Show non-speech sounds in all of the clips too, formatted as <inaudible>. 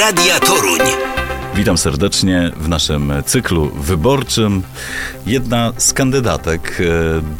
Radia Toruń. Witam serdecznie w naszym cyklu wyborczym. Jedna z kandydatek e,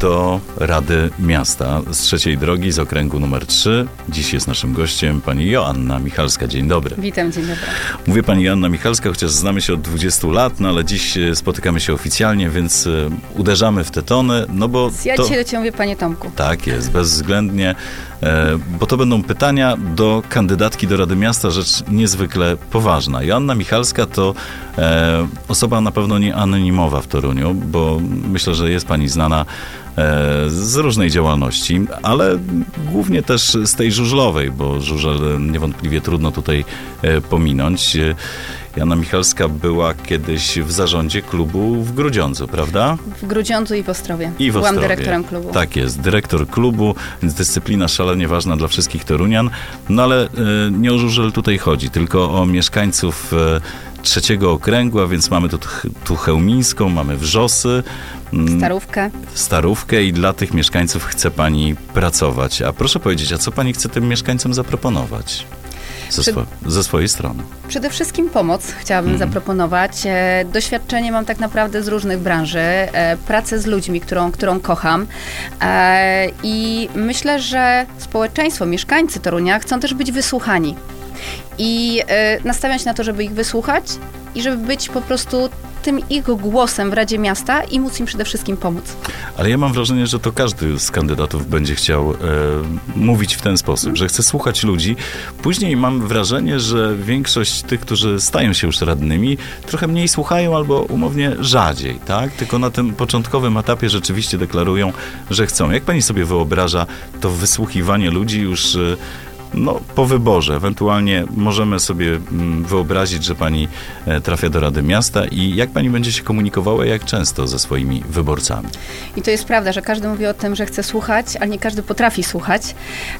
do Rady Miasta z trzeciej drogi z okręgu numer 3. Dziś jest naszym gościem pani Joanna Michalska. Dzień dobry. Witam, dzień dobry. Mówię pani Joanna Michalska, chociaż znamy się od 20 lat, no ale dziś e, spotykamy się oficjalnie, więc e, uderzamy w te tony, no bo Ja to... dzisiaj do ciebie mówię, panie Tomku. Tak jest, bezwzględnie, bo to będą pytania do kandydatki do Rady Miasta, rzecz niezwykle poważna. Joanna Michalska to e, osoba na pewno nie anonimowa w Toruniu, bo myślę, że jest pani znana e, z różnej działalności, ale głównie też z tej żużlowej, bo żużel niewątpliwie trudno tutaj e, pominąć. Joanna Michalska była kiedyś w zarządzie klubu w Grudziądzu, prawda? W Grudziądzu i w Ostrowie. I w Byłam Ostrowie. dyrektorem klubu. Tak jest, dyrektor klubu, więc dyscyplina szalenie ważna dla wszystkich Torunian. No ale e, nie o żużel tutaj chodzi, tylko o mieszkańców e, trzeciego okręgu, a więc mamy tu, tu Chełmińską, mamy Wrzosy, mm, Starówkę. Starówkę i dla tych mieszkańców chce pani pracować. A proszę powiedzieć, a co pani chce tym mieszkańcom zaproponować? Ze, swo- ze swojej strony. Przede wszystkim pomoc chciałabym Mhm. zaproponować. E, doświadczenie mam tak naprawdę z różnych branży. E, pracę z ludźmi, którą, którą kocham. E, I myślę, że społeczeństwo, mieszkańcy Torunia chcą też być wysłuchani. I e, nastawiam się na to, żeby ich wysłuchać i żeby być po prostu tym ich głosem w Radzie Miasta i móc im przede wszystkim pomóc. Ale ja mam wrażenie, że to każdy z kandydatów będzie chciał e, mówić w ten sposób, że chce słuchać ludzi. Później mam wrażenie, że większość tych, którzy stają się już radnymi, trochę mniej słuchają albo umownie rzadziej, tak? Tylko na tym początkowym etapie rzeczywiście deklarują, że chcą. Jak pani sobie wyobraża to wysłuchiwanie ludzi już e, no, po wyborze. Ewentualnie możemy sobie mm, wyobrazić, że pani e, trafia do Rady Miasta i jak pani będzie się komunikowała, jak często ze swoimi wyborcami? I to jest prawda, że każdy mówi o tym, że chce słuchać, ale nie każdy potrafi słuchać.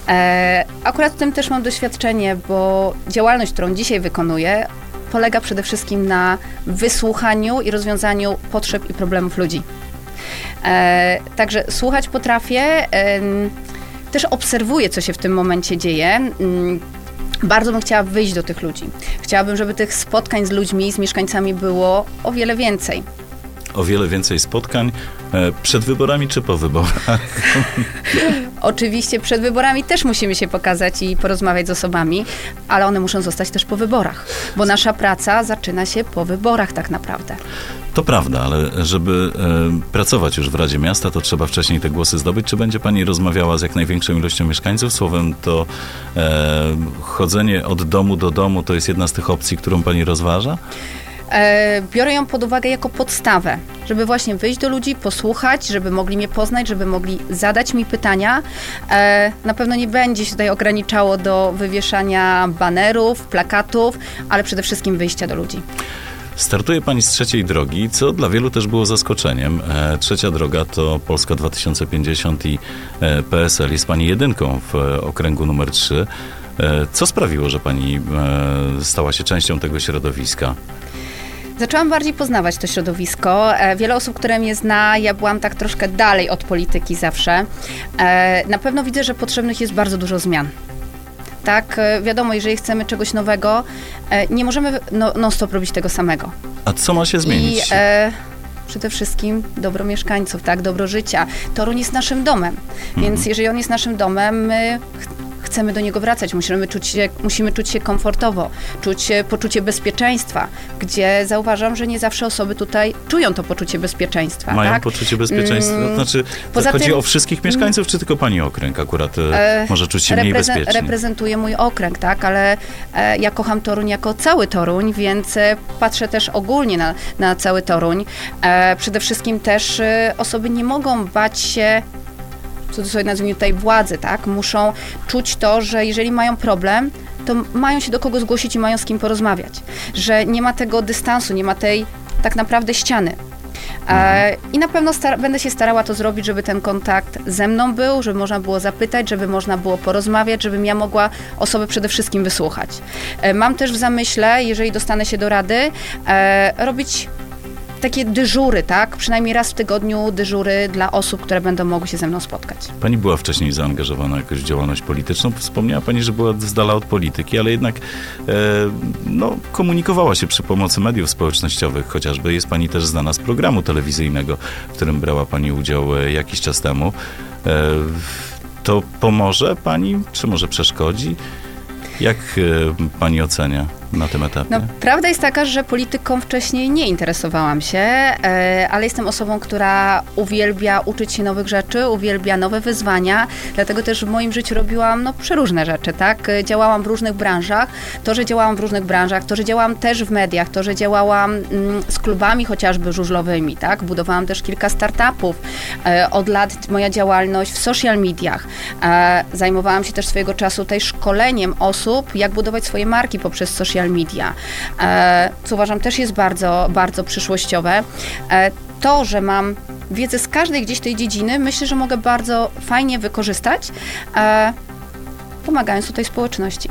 E, akurat w tym też mam doświadczenie, bo działalność, którą dzisiaj wykonuję, polega przede wszystkim na wysłuchaniu i rozwiązaniu potrzeb i problemów ludzi. E, także słuchać potrafię, em, też obserwuję, co się w tym momencie dzieje. Mm, Bardzo bym chciała wyjść do tych ludzi. Chciałabym, żeby tych spotkań z ludźmi, z mieszkańcami było o wiele więcej. o wiele więcej spotkań e, przed wyborami czy po wyborach. <laughs> Oczywiście przed wyborami też musimy się pokazać i porozmawiać z osobami, ale one muszą zostać też po wyborach, bo nasza praca zaczyna się po wyborach tak naprawdę. To prawda, ale żeby e, pracować już w Radzie Miasta, to trzeba wcześniej te głosy zdobyć. Czy będzie pani rozmawiała z jak największą ilością mieszkańców? Słowem, to e, chodzenie od domu do domu to jest jedna z tych opcji, którą pani rozważa? E, biorę ją pod uwagę jako podstawę, żeby właśnie wyjść do ludzi, posłuchać, żeby mogli mnie poznać, żeby mogli zadać mi pytania. E, na pewno nie będzie się tutaj ograniczało do wywieszania banerów, plakatów, ale przede wszystkim wyjścia do ludzi. Startuje pani z trzeciej drogi, co dla wielu też było zaskoczeniem. E, trzecia droga to Polska 2050 i PSL. Jest pani jedynką w okręgu numer 3. E, co sprawiło, że pani stała się częścią tego środowiska? Zaczęłam bardziej poznawać to środowisko. E, Wiele osób, które mnie zna, ja byłam tak troszkę dalej od polityki zawsze. E, Na pewno widzę, że potrzebnych jest bardzo dużo zmian. Tak, e, wiadomo, jeżeli chcemy czegoś nowego, nie możemy no, non-stop robić tego samego. A co ma się zmienić? I e, przede wszystkim dobro mieszkańców, tak, dobro życia. Toruń jest naszym domem, więc jeżeli on jest naszym domem, my chcemy do niego wracać, musimy czuć się, musimy czuć się komfortowo, czuć poczucie bezpieczeństwa, gdzie zauważam, że nie zawsze osoby tutaj czują to poczucie bezpieczeństwa. Mają tak? poczucie bezpieczeństwa? Mm, znaczy, poza chodzi tym- o wszystkich mieszkańców, czy tylko pani okręg akurat e, E, może czuć się mniej bezpiecznie? Reprezentuję mój okręg, tak, ale e, ja kocham Toruń jako cały Toruń, więc e, patrzę też ogólnie na, na cały Toruń. E, przede wszystkim też e, osoby nie mogą bać się w cudzysłowie nazwijmy tutaj władzy, tak? Muszą czuć to, że jeżeli mają problem, to mają się do kogo zgłosić i mają z kim porozmawiać. Że nie ma tego dystansu, nie ma tej tak naprawdę ściany. E, I na pewno będę się starała to zrobić, żeby ten kontakt ze mną był, żeby można było zapytać, żeby można było porozmawiać, żebym ja mogła osoby przede wszystkim wysłuchać. E, mam też w zamyśle, jeżeli dostanę się do rady, e, robić takie dyżury, tak? Przynajmniej raz w tygodniu dyżury dla osób, które będą mogły się ze mną spotkać. Pani była wcześniej zaangażowana jakoś w działalność polityczną. Wspomniała Pani, że była z dala od polityki, ale jednak e, no, komunikowała się przy pomocy mediów społecznościowych. Chociażby jest Pani też znana z programu telewizyjnego, w którym brała Pani udział e, jakiś czas temu. E, to pomoże Pani, czy może przeszkodzi? Jak e, Pani ocenia? Na tym etapie? No, prawda jest taka, że polityką wcześniej nie interesowałam się, e, ale jestem osobą, która uwielbia uczyć się nowych rzeczy, uwielbia nowe wyzwania, dlatego też w moim życiu robiłam no, przeróżne rzeczy, tak? Działałam w różnych branżach. To, że działałam w różnych branżach, to, że działałam też w mediach, to, że działałam mm, z klubami chociażby żużlowymi, tak? Budowałam też kilka startupów. E, od lat moja działalność w social mediach. E, zajmowałam się też swojego czasu tutaj szkoleniem osób, jak budować swoje marki poprzez social social media, e, co uważam też jest bardzo, bardzo przyszłościowe. E, to, że mam wiedzę z każdej gdzieś tej dziedziny, myślę, że mogę bardzo fajnie wykorzystać, e, pomagając tutaj społeczności.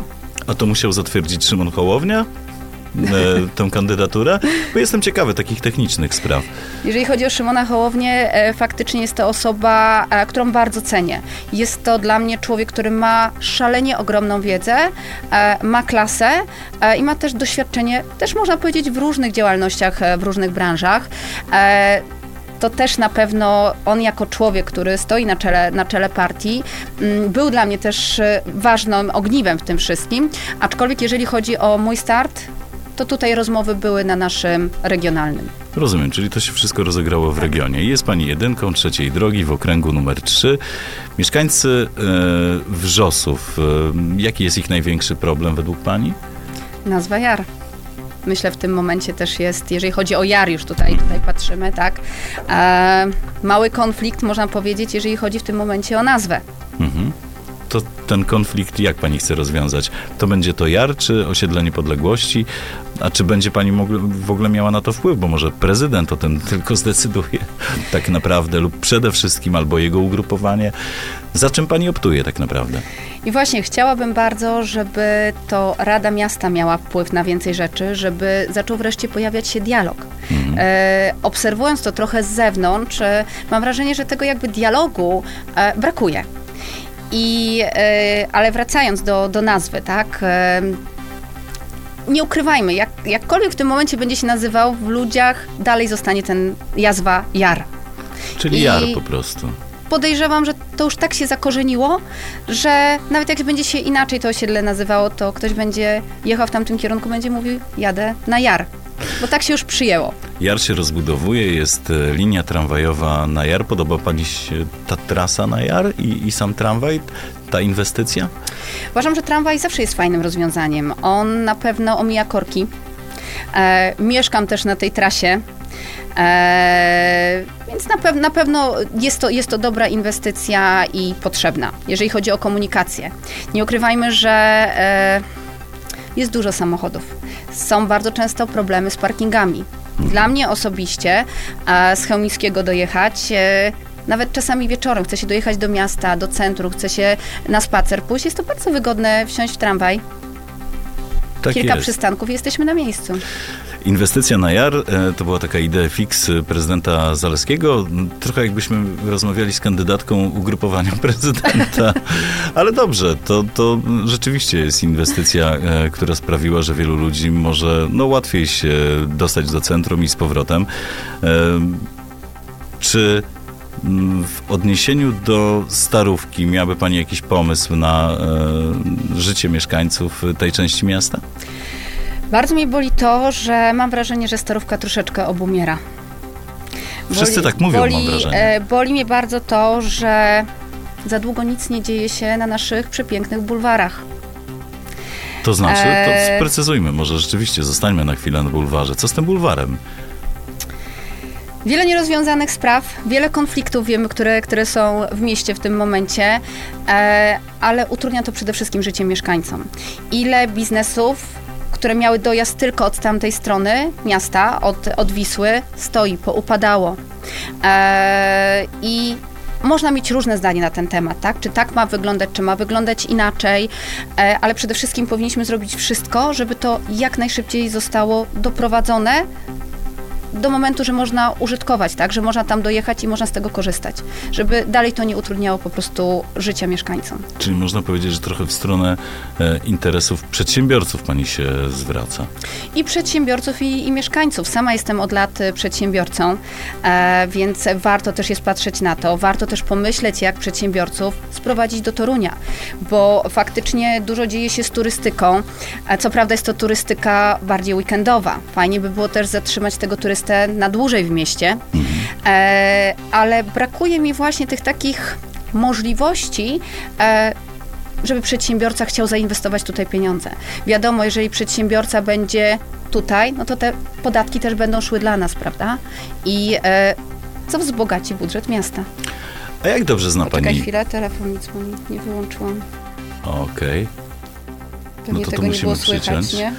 A to musiał zatwierdzić Szymon Hołownia? E, tę kandydaturę? Bo jestem ciekawy takich technicznych spraw. Jeżeli chodzi o Szymona Hołownię, e, faktycznie jest to osoba, e, którą bardzo cenię. Jest to dla mnie człowiek, który ma szalenie ogromną wiedzę, ma klasę i ma też doświadczenie, też można powiedzieć, w różnych działalnościach, w różnych branżach to też na pewno on jako człowiek, który stoi na czele, na czele partii, mm, był dla mnie też ważnym ogniwem w tym wszystkim. Aczkolwiek jeżeli chodzi o mój start, to tutaj rozmowy były na naszym regionalnym. Rozumiem, czyli to się wszystko rozegrało w regionie. Jest pani jedynką trzeciej drogi w okręgu numer 3. Mieszkańcy e, Wrzosów, e, jaki jest ich największy problem według pani? Nazwa Jar myślę w tym momencie też jest, jeżeli chodzi o Jar, już tutaj, tutaj patrzymy, tak, e, mały konflikt, można powiedzieć, jeżeli chodzi w tym momencie o nazwę. Mhm to ten konflikt jak pani chce rozwiązać? To będzie to JAR, czy osiedle niepodległości? A czy będzie pani w ogóle miała na to wpływ? Bo może prezydent o tym tylko zdecyduje <laughs> tak naprawdę, lub przede wszystkim, albo jego ugrupowanie. Za czym pani optuje tak naprawdę? I właśnie chciałabym bardzo, żeby to Rada Miasta miała wpływ na więcej rzeczy, żeby zaczął wreszcie pojawiać się dialog. Mhm. E, obserwując to trochę z zewnątrz, e, mam wrażenie, że tego jakby dialogu e, brakuje. I, e, ale wracając do, do nazwy, tak? Nie ukrywajmy, jak, jakkolwiek w tym momencie będzie się nazywał, w ludziach dalej zostanie ten jazwa jar. Czyli I jar po prostu. Podejrzewam, że to już tak się zakorzeniło, że nawet jak będzie się inaczej to osiedle nazywało, to ktoś będzie jechał w tamtym kierunku, będzie mówił, jadę na jar. Bo tak się już przyjęło. Jar się rozbudowuje, jest e, linia tramwajowa na Jar. Podoba Pani się ta trasa na Jar i, i sam tramwaj, ta inwestycja? Uważam, że tramwaj zawsze jest fajnym rozwiązaniem. On na pewno omija korki. E, mieszkam też na tej trasie. E, więc na, pew na pewno jest to, jest to dobra inwestycja i potrzebna, jeżeli chodzi o komunikację. Nie ukrywajmy, że e, jest dużo samochodów. Są bardzo często problemy z parkingami. Dla mnie osobiście z Chełmińskiego dojechać e, nawet czasami wieczorem chce się dojechać do miasta, do centrum, chce się na spacer pójść, jest to bardzo wygodne wsiąść w tramwaj. Tak Kilka jest. przystanków i jesteśmy na miejscu. Inwestycja na JAR e, to była taka idea fix prezydenta Zaleskiego. Trochę jakbyśmy rozmawiali z kandydatką ugrupowania <laughs> prezydenta. Ale dobrze, to, to rzeczywiście jest inwestycja, e, która sprawiła, że wielu ludzi może no, łatwiej się dostać do centrum i z powrotem. E, czy w odniesieniu do Starówki miałaby Pani jakiś pomysł na życie mieszkańców tej części miasta? Bardzo mi boli to, że mam wrażenie, że starówka troszeczkę obumiera. Wszyscy boli, tak mówią, boli, mam wrażenie. E, boli mnie bardzo to, że za długo nic nie dzieje się na naszych przepięknych bulwarach. To znaczy, to e, sprecyzujmy, może rzeczywiście zostańmy na chwilę na bulwarze. Co z tym bulwarem? Wiele nierozwiązanych spraw, wiele konfliktów wiemy, które, które są w mieście w tym momencie, e, ale utrudnia to przede wszystkim życie mieszkańcom. Ile biznesów które miały dojazd tylko od tamtej strony miasta, od, od Wisły, stoi, poupadało. Eee, I można mieć różne zdanie na ten temat, tak? Czy tak ma wyglądać, czy ma wyglądać inaczej, e, ale przede wszystkim powinniśmy zrobić wszystko, żeby to jak najszybciej zostało doprowadzone do momentu, że można użytkować, tak, że można tam dojechać i można z tego korzystać, żeby dalej to nie utrudniało po prostu życia mieszkańcom. Czyli można powiedzieć, że trochę w stronę e, interesów przedsiębiorców pani się zwraca. I przedsiębiorców, i, i mieszkańców. Sama jestem od lat e, przedsiębiorcą, e, więc warto też jest patrzeć na to. Warto też pomyśleć, jak przedsiębiorców sprowadzić do Torunia, bo faktycznie dużo dzieje się z turystyką. Co prawda jest to turystyka bardziej weekendowa. Fajnie by było też zatrzymać tego turystę na dłużej w mieście, e, ale brakuje mi właśnie tych takich możliwości, e, żeby przedsiębiorca chciał zainwestować tutaj pieniądze. Wiadomo, jeżeli przedsiębiorca będzie tutaj, no to te podatki też będą szły dla nas, prawda? I e, co wzbogaci budżet miasta. A jak dobrze zna Poczekaj pani... chwilę, telefon nic mu nie, wyłączyłam. Okej. Pewnie No to to tego nie było musimy słychać, przyciąć. nie?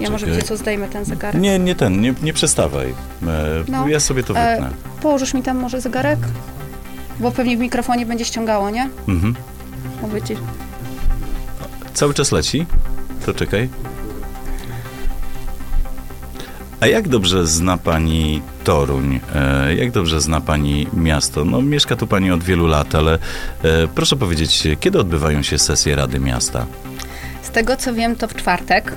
Ja może Poczekaj. wiecie co, zdejmę ten zegarek. Nie, nie ten, nie, nie przestawaj. E, No. Ja sobie to E, wytnę. Położysz mi tam może zegarek? Bo pewnie w mikrofonie będzie ściągało, nie? Mhm. Mówię ci. Cały czas leci? To czekaj. A jak dobrze zna pani Toruń? E, jak dobrze zna pani miasto? No, mieszka tu pani od wielu lat, ale e, proszę powiedzieć, kiedy odbywają się sesje Rady Miasta? Z tego co wiem, to w czwartek.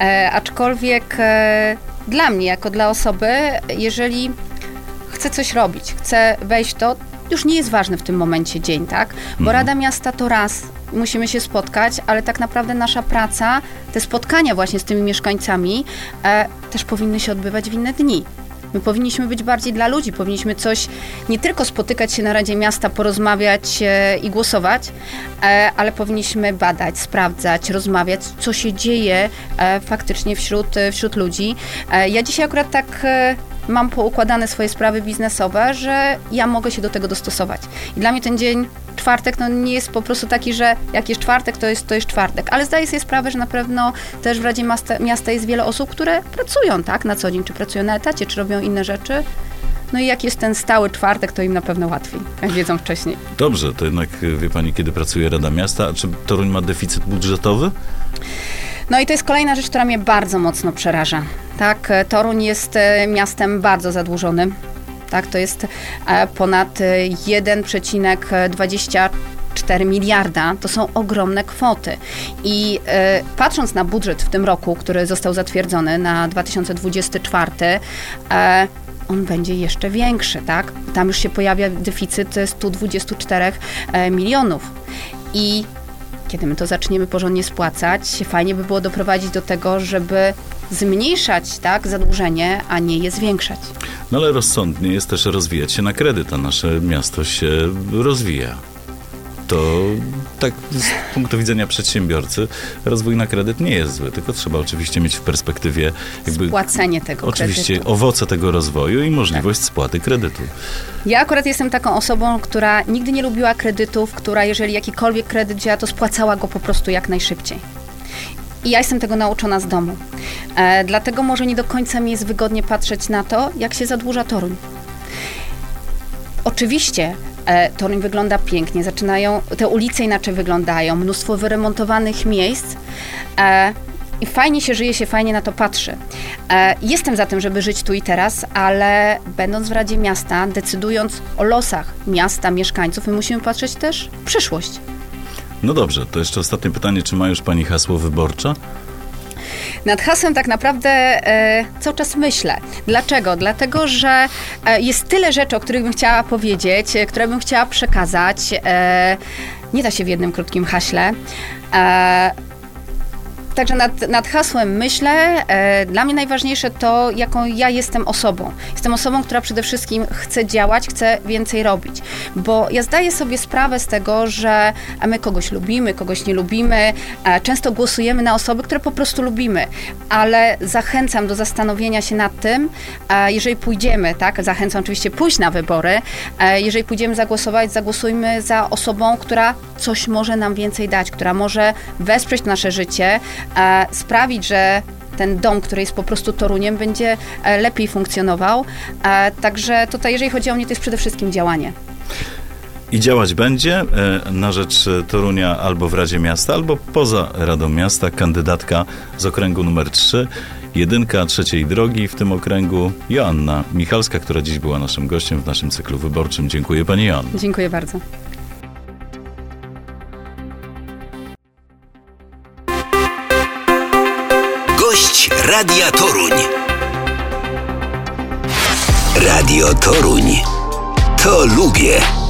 E, aczkolwiek e, dla mnie, jako dla osoby, jeżeli chcę coś robić, chcę wejść to, już nie jest ważny w tym momencie dzień, tak? Bo Mhm. Rada Miasta to raz, musimy się spotkać, ale tak naprawdę nasza praca, te spotkania właśnie z tymi mieszkańcami e, też powinny się odbywać w inne dni. My powinniśmy być bardziej dla ludzi, powinniśmy coś, nie tylko spotykać się na Radzie Miasta, porozmawiać e, i głosować, e, ale powinniśmy badać, sprawdzać, rozmawiać, co się dzieje e, faktycznie wśród, wśród ludzi. Ja dzisiaj akurat tak mam poukładane swoje sprawy biznesowe, że ja mogę się do tego dostosować. I dla mnie ten dzień czwartek no, nie jest po prostu taki, że jak jest czwartek, to jest, to jest czwartek. Ale zdaję sobie sprawę, że na pewno też w Radzie Miasta, Miasta jest wiele osób, które pracują tak na co dzień, czy pracują na etacie, czy robią inne rzeczy. No i jak jest ten stały czwartek, to im na pewno łatwiej, jak wiedzą wcześniej. Dobrze, to jednak wie pani, kiedy pracuje Rada Miasta. A czy Toruń ma deficyt budżetowy? No i to jest kolejna rzecz, która mnie bardzo mocno przeraża. Tak, Toruń jest e, miastem bardzo zadłużonym. Tak, to jest e, ponad e, 1,24 miliarda. To są ogromne kwoty. I e, patrząc na budżet w tym roku, który został zatwierdzony na 2024, e, on będzie jeszcze większy, tak? Tam już się pojawia deficyt 124 e, milionów. I kiedy my to zaczniemy porządnie spłacać, fajnie by było doprowadzić do tego, żeby zmniejszać tak, zadłużenie, a nie je zwiększać. No ale rozsądnie jest też rozwijać się na kredyt, a nasze miasto się rozwija. To tak z punktu widzenia przedsiębiorcy rozwój na kredyt nie jest zły, tylko trzeba oczywiście mieć w perspektywie jakby Spłacenie tego oczywiście kredytu. owoce tego rozwoju i możliwość spłaty kredytu. Ja akurat jestem taką osobą, która nigdy nie lubiła kredytów, która jeżeli jakikolwiek kredyt wzięła, to spłacała go po prostu jak najszybciej. I ja jestem tego nauczona z domu. E, dlatego może nie do końca mi jest wygodnie patrzeć na to, jak się zadłuża Toruń. Oczywiście e, Toruń wygląda pięknie, zaczynają, te ulice inaczej wyglądają, mnóstwo wyremontowanych miejsc. E, i fajnie się żyje, się fajnie na to patrzy. E, jestem za tym, żeby żyć tu i teraz, ale będąc w Radzie Miasta, decydując o losach miasta, mieszkańców, my musimy patrzeć też w przyszłość. No dobrze, to jeszcze ostatnie pytanie, czy ma już pani hasło wyborcze? Nad hasłem tak naprawdę e, cały czas myślę. Dlaczego? Dlatego, że e, jest tyle rzeczy, o których bym chciała powiedzieć, e, które bym chciała przekazać. E, nie da się w jednym krótkim haśle. Także nad, nad hasłem myślę. E, dla mnie najważniejsze to, jaką ja jestem osobą. Jestem osobą, która przede wszystkim chce działać, chce więcej robić. Bo ja zdaję sobie sprawę z tego, że my kogoś lubimy, kogoś nie lubimy. E, często głosujemy na osoby, które po prostu lubimy. Ale zachęcam do zastanowienia się nad tym, e, jeżeli pójdziemy, tak, zachęcam oczywiście pójść na wybory. Jeżeli pójdziemy zagłosować, zagłosujmy za osobą, która coś może nam więcej dać, która może wesprzeć nasze życie, sprawić, że ten dom, który jest po prostu Toruniem, będzie e, lepiej funkcjonował. E, Także tutaj, jeżeli chodzi o mnie, to jest przede wszystkim działanie. I działać będzie e, na rzecz e, Torunia albo w Radzie Miasta, albo poza Radą Miasta, kandydatka z okręgu numer 3 jedynka trzeciej drogi w tym okręgu, Joanna Michalska, która dziś była naszym gościem w naszym cyklu wyborczym. Dziękuję Pani Joanna. Dziękuję bardzo. Radia Toruń. Radio Toruń. To lubię.